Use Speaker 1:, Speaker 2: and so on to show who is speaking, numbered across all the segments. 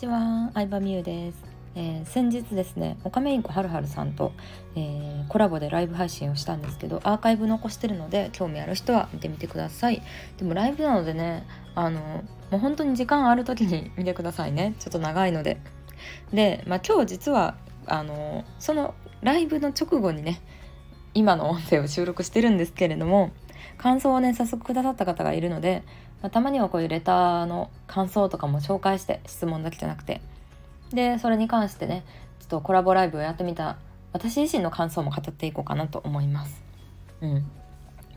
Speaker 1: ちは、相葉美優です、えー、先日ですね、オカメインコはるはるさんと、えー、コラボでライブ配信をしたんですけど、アーカイブ残してるので、興味ある人は見てみてください。でもライブなのでね、あの、もう本当に時間ある時に 見てくださいね。ちょっと長いので。で、まあ今日実は、あの、そのライブの直後にね、今の音声を収録してるんですけれども、感想をね、早速くださった方がいるので、まあ、たまにはこういうレターの感想とかも紹介して質問だけじゃなくてでそれに関してねちょっとコラボライブをやってみた私自身の感想も語っていこうかなと思います。うん。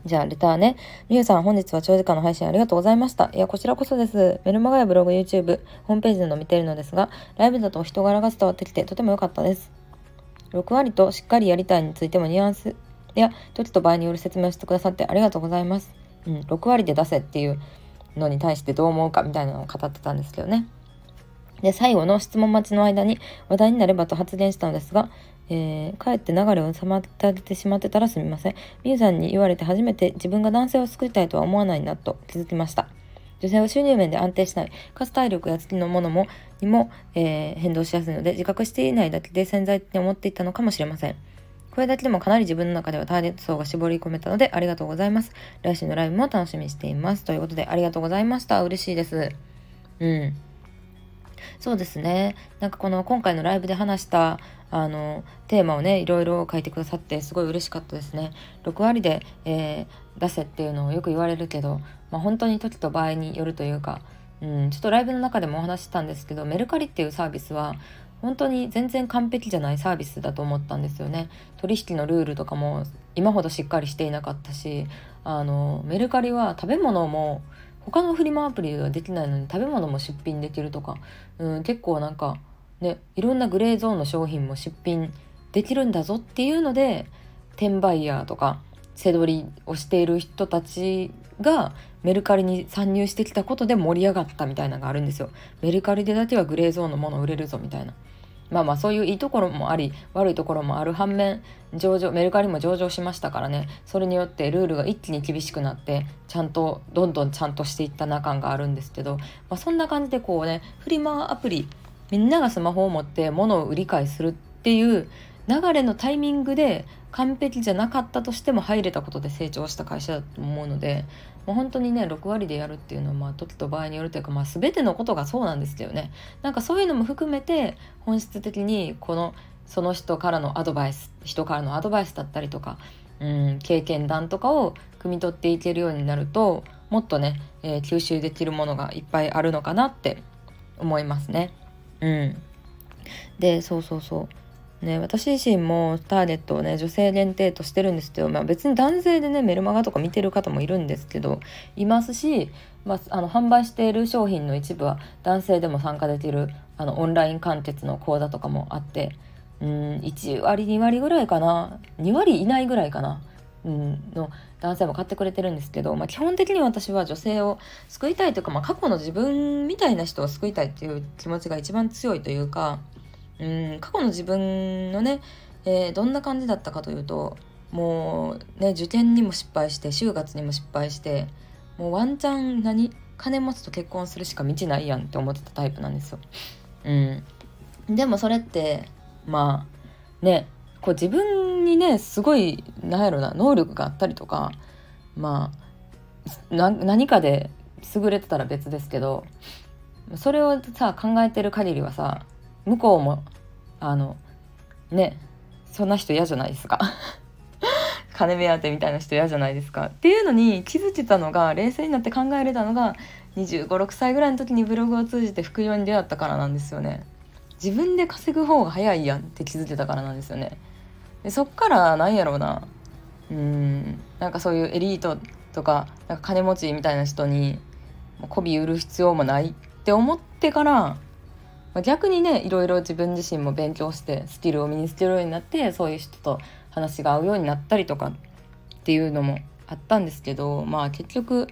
Speaker 1: じゃあ、レターね。みゆさん、本日は長時間の配信ありがとうございました。いや、こちらこそです。メルマガやブログ、YouTube、ホームページでの見ているのですが、ライブだと人柄が伝わってきてとても良かったです。6割としっかりやりたいについてもニュアンスや時と場合による説明をしてくださってありがとうございます。うん、6割で出せっていうのに対してどう思うかみたいなのを語ってたんですけどね。で、最後の質問待ちの間に話題になればと発言したのですが、えー、かえって流れを妨げてしまってたらすみません。みゆさんに言われて初めて自分が男性を救いたいとは思わないなと気づきました。女性は収入面で安定しない、かつ体力や月のものもにも、えー、変動しやすいので自覚していないだけで潜在的に思っていたのかもしれません。これだけでもかなり自分の中ではターゲット層が絞り込めたのでありがとうございます。来週のライブも楽しみにしています。ということでありがとうございました。嬉しいです。うん。そうですね。なんかこの今回のライブで話したあのテーマをねいろいろ書いてくださってすごい嬉しかったですね。6割で、えー、出せっていうのをよく言われるけど、まあ、本当に時と場合によるというか、うん、ちょっとライブの中でもお話したんですけどメルカリっていうサービスは本当に全然完璧じゃないサービスだと思ったんですよね。取引のルールとかも今ほどしっかりしていなかったしあのメルカリは食べ物も他のフリマアプリではできないのに食べ物も出品できるとか、うん、結構なんかねいろんなグレーゾーンの商品も出品できるんだぞっていうので転売ヤーとか背取りをしている人たちがメルカリに参入してきたことで盛り上がったみたいなのがあるんですよ。メルカリでだけはグレーゾーンのもの売れるぞみたいな。まあまあそういういいところもあり悪いところもある反面上場メルカリも上場しましたからね。それによってルールが一気に厳しくなってちゃんとどんどんちゃんとしていったな感があるんですけど、まあ、そんな感じでこうねフリマアプリみんながスマホを持って物を売り買いするっていう流れのタイミングで完璧じゃなかったとしても入れたことで成長した会社だと思うのでもう本当にね6割でやるっていうのはまあ時と場合によるというか、まあ、全てのことがそうなんですよね。なんかそういうのも含めて本質的にこのその人からのアドバイス人からのアドバイスだったりとか、うん、経験談とかを汲み取っていけるようになるともっとね、えー、吸収できるものがいっぱいあるのかなって思いますね。うん、でそうそうそうね、私自身もターゲットをね女性限定としてるんですけど、まあ、別に男性でねメルマガとか見てる方もいるんですけどいますし、まあ、あの販売している商品の一部は男性でも参加できるあのオンライン完結の講座とかもあってうん1割2割ぐらいかな2割いないぐらいかな。の男性も買ってくれてるんですけど、まあ、基本的に私は女性を救いたいというか、まあ、過去の自分みたいな人を救いたいっていう気持ちが一番強いというかうん過去の自分のね、えー、どんな感じだったかというともうね受験にも失敗して就活にも失敗してもうワンチャン何金持つと結婚するしか道ないやんって思ってたタイプなんですよ。うん、でもそれってまあねこう自分にねすごいなんやろな能力があったりとかまあ何かで優れてたら別ですけどそれをさ考えてる限りはさ向こうもあのねそんな人嫌じゃないですか。金目当てみたいな人嫌じゃないですか。っていうのに気づけたのが冷静になって考えれたのが2 5 6歳ぐらいの時にブログを通じて副業に出会ったからなんですよね。自分で稼ぐ方が早いやんって気づけたからなんですよね。でそっからなんやろうな。うんなんかそういうエリートとかなんか金持ちみたいな人に媚び売る必要もないって思ってからまあ、逆にねいろいろ自分自身も勉強してスキルを身につけるようになってそういう人と話が合うようになったりとかっていうのもあったんですけどまあ結局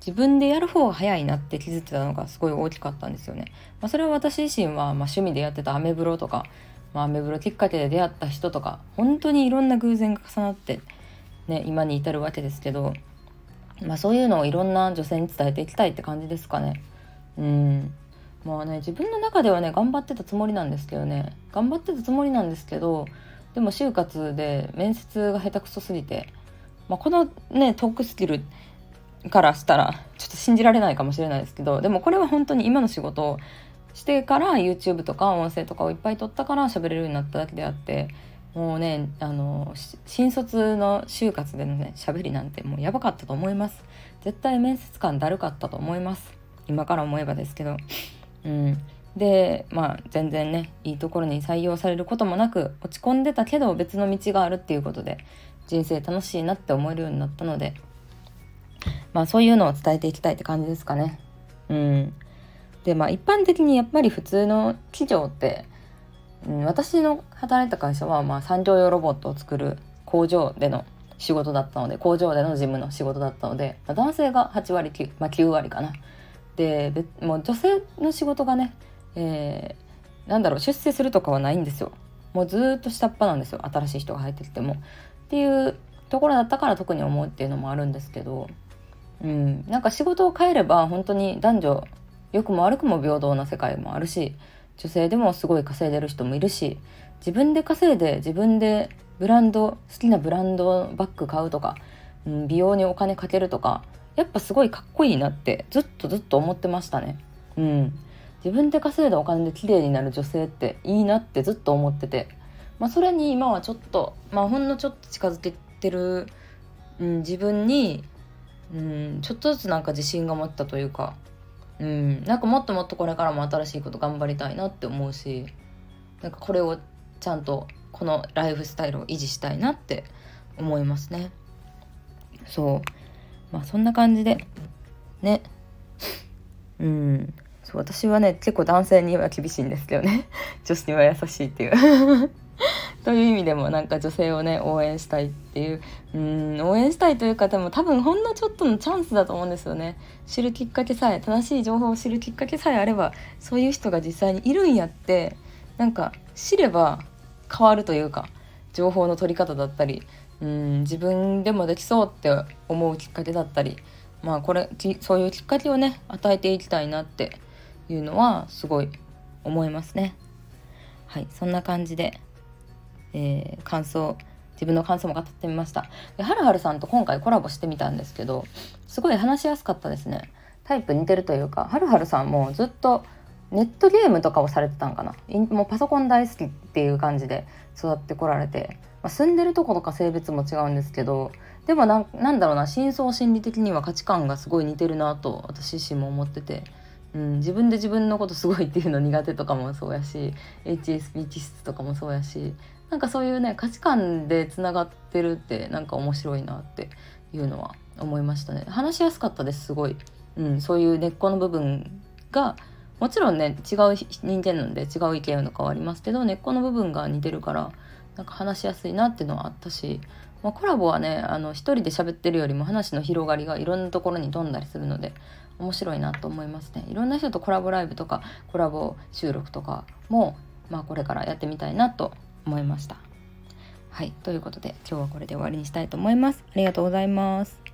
Speaker 1: 自分でやる方が早いなって気づいてたのがすごい大きかったんですよね。まあ、それは私自身はま趣味でやってたアメブロとか、まあ、アメブロきっかけで出会った人とか本当にいろんな偶然が重なって、ね、今に至るわけですけど、まあ、そういうのをいろんな女性に伝えていきたいって感じですかね。うんまあね自分の中ではね頑張ってたつもりなんですけどね。頑張ってたつもりなんですけどでも就活で面接が下手くそすぎて、まあ、このねトークスキルからしたらちょっと信じられないかもしれないですけどでもこれは本当に今の仕事をしてから YouTube とか音声とかをいっぱい撮ったから喋れるようになっただけであってもうねあの新卒の就活でのね喋りなんてもうやばかったと思います。絶対面接官だるかったと思います。今から思えばですけど。うんでまあ全然ねいいところに採用されることもなく落ち込んでたけど別の道があるっていうことで人生楽しいなって思えるようになったのでまあそういうのを伝えていきたいって感じですかね。うん、でまあ一般的にやっぱり普通の企業って、うん、私の働いた会社はまあ産業用ロボットを作る工場での仕事だったので工場での事務の仕事だったので、まあ、男性が8割 9,、まあ、9割かな。でもう女性の仕事がね、えー、なんだろう出世するとかはないんですよ。もうずっと下っ端なんですよ新しい人が入ってきても。っていうところだったから特に思うっていうのもあるんですけどうん、なんか仕事を変えれば本当に男女良くも悪くも平等な世界もあるし女性でもすごい稼いでる人もいるし自分で稼いで自分でブランド好きなブランドバッグ買うとか、うん、美容にお金かけるとかやっぱすごいかっこいいなってずっとずっと思ってましたね。うん、自分で稼いだお金で綺麗になる女性っていいなってずっと思ってて、まあ、それに今はちょっと、まあ、ほんのちょっと近づけてる、うん、自分にうんちょっとずつなんか自信が持ったというかうんなんかもっともっとこれからも新しいこと頑張りたいなって思うしなんかこれをちゃんとこのライフスタイルを維持したいなって思いますね。そう。まあそんな感じで。ね。うん。そう私はね結構男性には厳しいんですけどね。女子には優しいっていう。という意味でもなんか女性をね応援したいっていう。うん応援したいというかでも多分ほんのちょっとのチャンスだと思うんですよね。知るきっかけさえ正しい情報を知るきっかけさえあればそういう人が実際にいるんやってなんか知れば変わるというか情報の取り方だったりうん自分でもできそうって思うきっかけだったりまあこれそういうきっかけをね与えていきたいなっていうのはすごい思いますね。はいそんな感じでえー、感想自分の感想も語ってみました。ではるはるさんと今回コラボしてみたんですけどすごい話しやすかったですね。タイプ似てるというかはるはるさんもずっとネットゲームとかをされてたんかな。もうパソコン大好きっていう感じで育ってこられて、まあ、住んでるとことか性別も違うんですけどでもなんだろうな深層心理的には価値観がすごい似てるなと私自身も思ってて、うん、自分で自分のことすごいっていうの苦手とかもそうやし HSP 気質とかもそうやしなんかそういうね価値観でつながってるってなんか面白いなっていうのは思いましたね。話しやすかったですすごい、うん、そういう根っこの部分がもちろんね違う人間なんで違う意見とかはありますけど根っこの部分が似てるからなんか話しやすいなっていうのはあったし、まあ、コラボはねあの一人で喋ってるよりも話の広がりがいろんなところに飛んだりするので面白いなと思いますねいろんな人とコラボライブとかコラボ収録とかもまあこれからやってみたいなと思いました。はい、ということで今日はこれで終わりにしたいと思います。ありがとうございます。